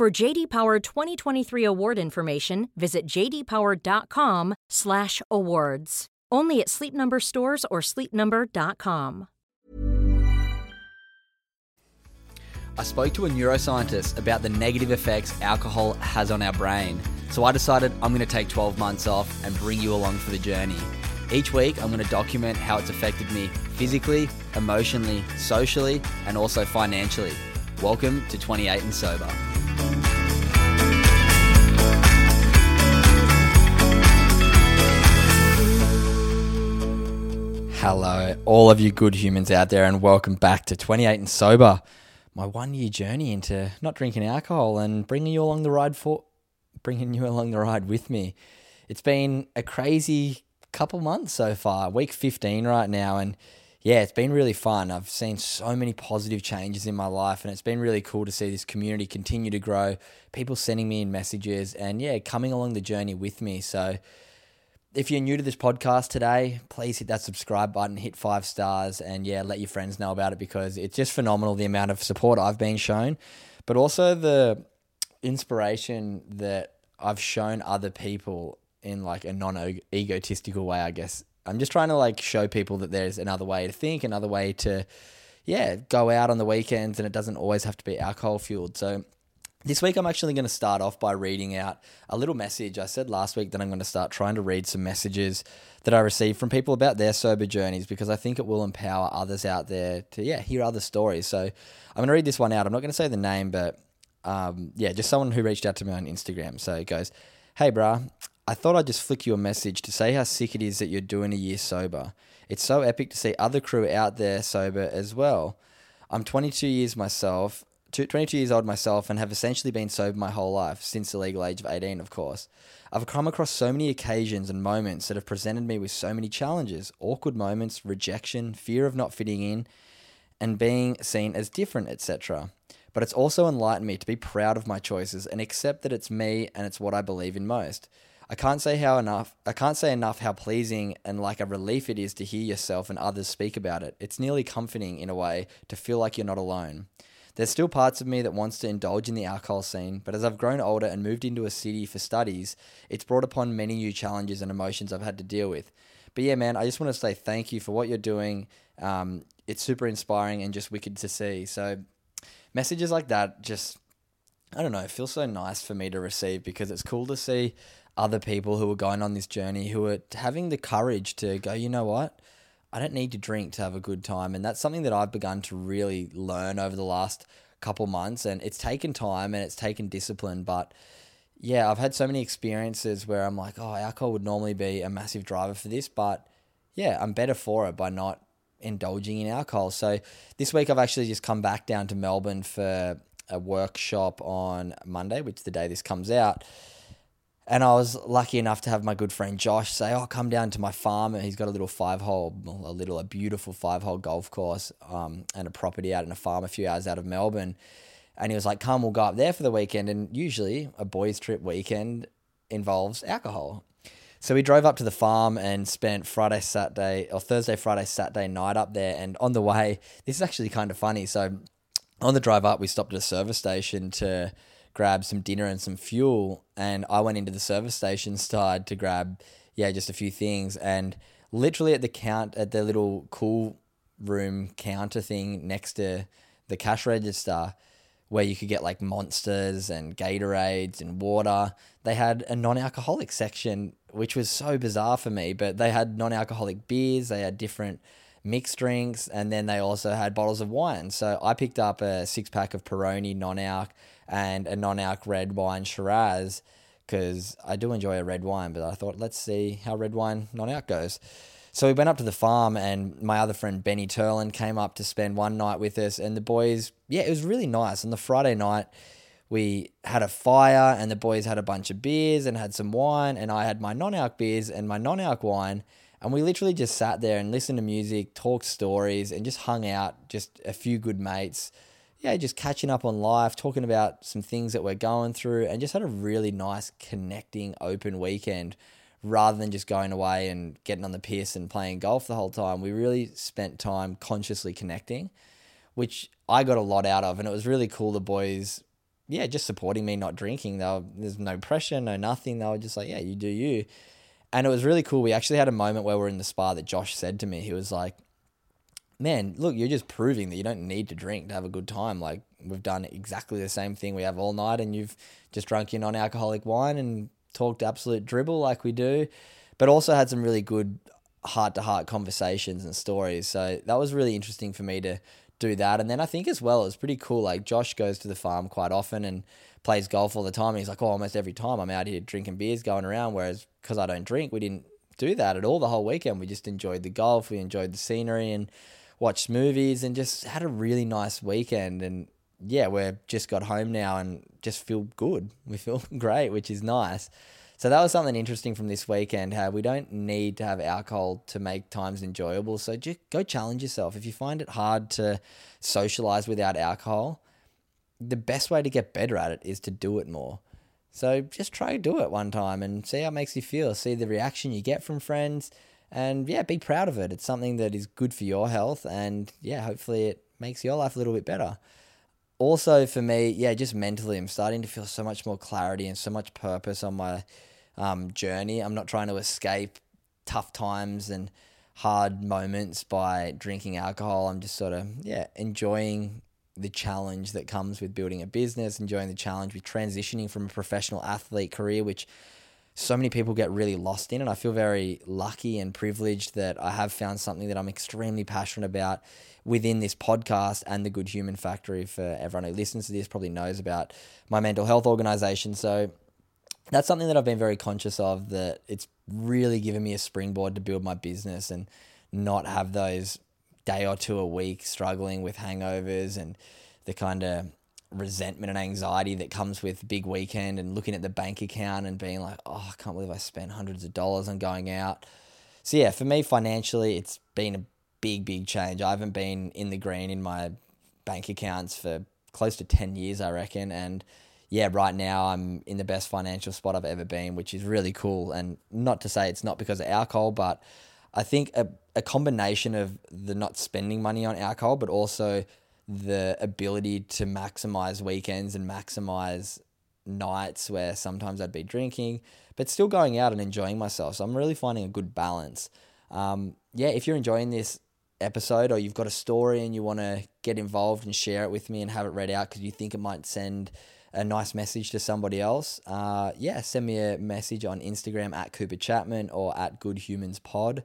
For JD Power 2023 award information, visit jdpower.com/awards. Only at Sleep Number stores or sleepnumber.com. I spoke to a neuroscientist about the negative effects alcohol has on our brain. So I decided I'm going to take 12 months off and bring you along for the journey. Each week, I'm going to document how it's affected me physically, emotionally, socially, and also financially. Welcome to 28 and Sober. Hello, all of you good humans out there, and welcome back to 28 and Sober, my one year journey into not drinking alcohol and bringing you along the ride for bringing you along the ride with me. It's been a crazy couple months so far, week 15 right now, and yeah, it's been really fun. I've seen so many positive changes in my life, and it's been really cool to see this community continue to grow. People sending me in messages, and yeah, coming along the journey with me. So, if you're new to this podcast today, please hit that subscribe button, hit five stars, and yeah, let your friends know about it because it's just phenomenal the amount of support I've been shown, but also the inspiration that I've shown other people in like a non egotistical way, I guess. I'm just trying to like show people that there's another way to think, another way to, yeah, go out on the weekends and it doesn't always have to be alcohol fueled. So this week, I'm actually going to start off by reading out a little message. I said last week that I'm going to start trying to read some messages that I received from people about their sober journeys because I think it will empower others out there to, yeah, hear other stories. So I'm going to read this one out. I'm not going to say the name, but um, yeah, just someone who reached out to me on Instagram. So it goes, Hey, brah, I thought I'd just flick you a message to say how sick it is that you're doing a year sober. It's so epic to see other crew out there sober as well. I'm 22 years myself 22 years old myself and have essentially been sober my whole life since the legal age of 18, of course. I've come across so many occasions and moments that have presented me with so many challenges awkward moments, rejection, fear of not fitting in, and being seen as different, etc. But it's also enlightened me to be proud of my choices and accept that it's me and it's what I believe in most. I can't say how enough I can't say enough how pleasing and like a relief it is to hear yourself and others speak about it. It's nearly comforting in a way to feel like you're not alone. There's still parts of me that wants to indulge in the alcohol scene, but as I've grown older and moved into a city for studies, it's brought upon many new challenges and emotions I've had to deal with. But yeah, man, I just want to say thank you for what you're doing. Um, it's super inspiring and just wicked to see. So, messages like that just, I don't know, it feels so nice for me to receive because it's cool to see other people who are going on this journey who are having the courage to go, you know what? I don't need to drink to have a good time. And that's something that I've begun to really learn over the last couple months. And it's taken time and it's taken discipline. But yeah, I've had so many experiences where I'm like, oh, alcohol would normally be a massive driver for this. But yeah, I'm better for it by not indulging in alcohol. So this week I've actually just come back down to Melbourne for a workshop on Monday, which is the day this comes out. And I was lucky enough to have my good friend Josh say, "Oh, come down to my farm." And he's got a little five hole, a little, a beautiful five hole golf course, um, and a property out in a farm a few hours out of Melbourne. And he was like, "Come, we'll go up there for the weekend." And usually, a boys' trip weekend involves alcohol. So we drove up to the farm and spent Friday, Saturday, or Thursday, Friday, Saturday night up there. And on the way, this is actually kind of funny. So on the drive up, we stopped at a service station to grab some dinner and some fuel. And I went into the service station, started to grab, yeah, just a few things. And literally at the count, at the little cool room counter thing next to the cash register, where you could get like monsters and Gatorades and water. They had a non alcoholic section, which was so bizarre for me, but they had non alcoholic beers, they had different mixed drinks, and then they also had bottles of wine. So I picked up a six pack of Peroni non alc and a non-alc red wine Shiraz because I do enjoy a red wine, but I thought let's see how red wine non-alc goes. So we went up to the farm, and my other friend Benny Turlin came up to spend one night with us, and the boys, yeah, it was really nice. On the Friday night, we had a fire and the boys had a bunch of beers and had some wine and I had my non-alc beers and my non-alc wine and we literally just sat there and listened to music, talked stories and just hung out, just a few good mates. Yeah, just catching up on life, talking about some things that we're going through and just had a really nice connecting open weekend rather than just going away and getting on the piss and playing golf the whole time. We really spent time consciously connecting, which I got a lot out of and it was really cool the boys yeah, just supporting me not drinking. They were, there's no pressure, no nothing. They were just like, yeah, you do you. And it was really cool. We actually had a moment where we are in the spa that Josh said to me, he was like, man, look, you're just proving that you don't need to drink to have a good time. Like we've done exactly the same thing we have all night, and you've just drunk your non-alcoholic wine and talked absolute dribble like we do, but also had some really good heart-to-heart conversations and stories. So that was really interesting for me to do that. And then I think as well, it's pretty cool. Like Josh goes to the farm quite often and plays golf all the time. And he's like, oh, almost every time I'm out here drinking beers, going around. Whereas because I don't drink, we didn't do that at all the whole weekend. We just enjoyed the golf, we enjoyed the scenery, and watched movies, and just had a really nice weekend. And yeah, we're just got home now and just feel good. We feel great, which is nice. So that was something interesting from this weekend. How we don't need to have alcohol to make times enjoyable. So just go challenge yourself. If you find it hard to socialize without alcohol, the best way to get better at it is to do it more. So just try to do it one time and see how it makes you feel. See the reaction you get from friends, and yeah, be proud of it. It's something that is good for your health, and yeah, hopefully it makes your life a little bit better. Also, for me, yeah, just mentally, I'm starting to feel so much more clarity and so much purpose on my um, journey. I'm not trying to escape tough times and hard moments by drinking alcohol. I'm just sort of, yeah, enjoying the challenge that comes with building a business, enjoying the challenge with transitioning from a professional athlete career, which so many people get really lost in. And I feel very lucky and privileged that I have found something that I'm extremely passionate about within this podcast and the Good Human Factory. For everyone who listens to this, probably knows about my mental health organization. So that's something that I've been very conscious of that it's really given me a springboard to build my business and not have those day or two a week struggling with hangovers and the kind of resentment and anxiety that comes with big weekend and looking at the bank account and being like, oh, I can't believe I spent hundreds of dollars on going out. So yeah, for me financially, it's been a big, big change. I haven't been in the green in my bank accounts for close to 10 years, I reckon. And yeah, right now I'm in the best financial spot I've ever been, which is really cool. And not to say it's not because of alcohol, but I think a, a combination of the not spending money on alcohol, but also the ability to maximize weekends and maximize nights where sometimes I'd be drinking, but still going out and enjoying myself. So I'm really finding a good balance. Um, yeah, if you're enjoying this episode or you've got a story and you want to get involved and share it with me and have it read out because you think it might send a nice message to somebody else, uh, yeah, send me a message on Instagram at Cooper Chapman or at Good Humans Pod.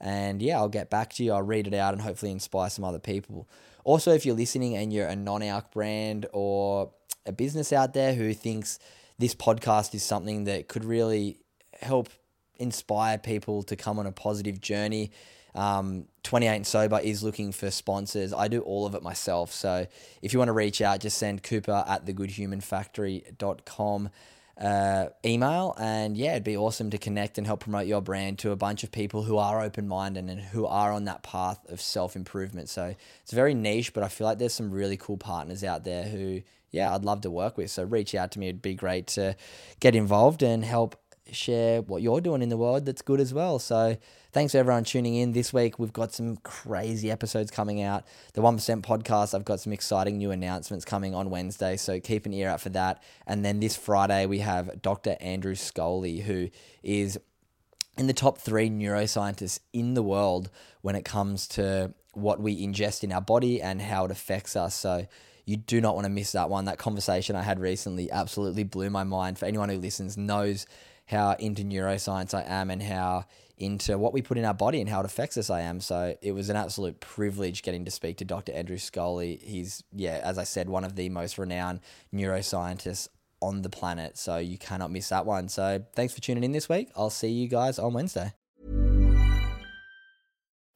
And yeah, I'll get back to you. I'll read it out and hopefully inspire some other people. Also, if you're listening and you're a non alc brand or a business out there who thinks this podcast is something that could really help inspire people to come on a positive journey, um, 28 and Sober is looking for sponsors. I do all of it myself. So if you want to reach out, just send Cooper at thegoodhumanfactory.com uh, email. And yeah, it'd be awesome to connect and help promote your brand to a bunch of people who are open minded and who are on that path of self improvement. So it's very niche, but I feel like there's some really cool partners out there who, yeah, I'd love to work with. So reach out to me. It'd be great to get involved and help share what you're doing in the world that's good as well. So thanks for everyone tuning in. This week we've got some crazy episodes coming out. The 1% podcast, I've got some exciting new announcements coming on Wednesday, so keep an ear out for that. And then this Friday we have Dr. Andrew Scholey, who is in the top three neuroscientists in the world when it comes to what we ingest in our body and how it affects us. So you do not want to miss that one. That conversation I had recently absolutely blew my mind. For anyone who listens, knows how into neuroscience I am and how into what we put in our body and how it affects us I am. So it was an absolute privilege getting to speak to Dr. Andrew Scholey. He's, yeah, as I said, one of the most renowned neuroscientists on the planet. So you cannot miss that one. So thanks for tuning in this week. I'll see you guys on Wednesday.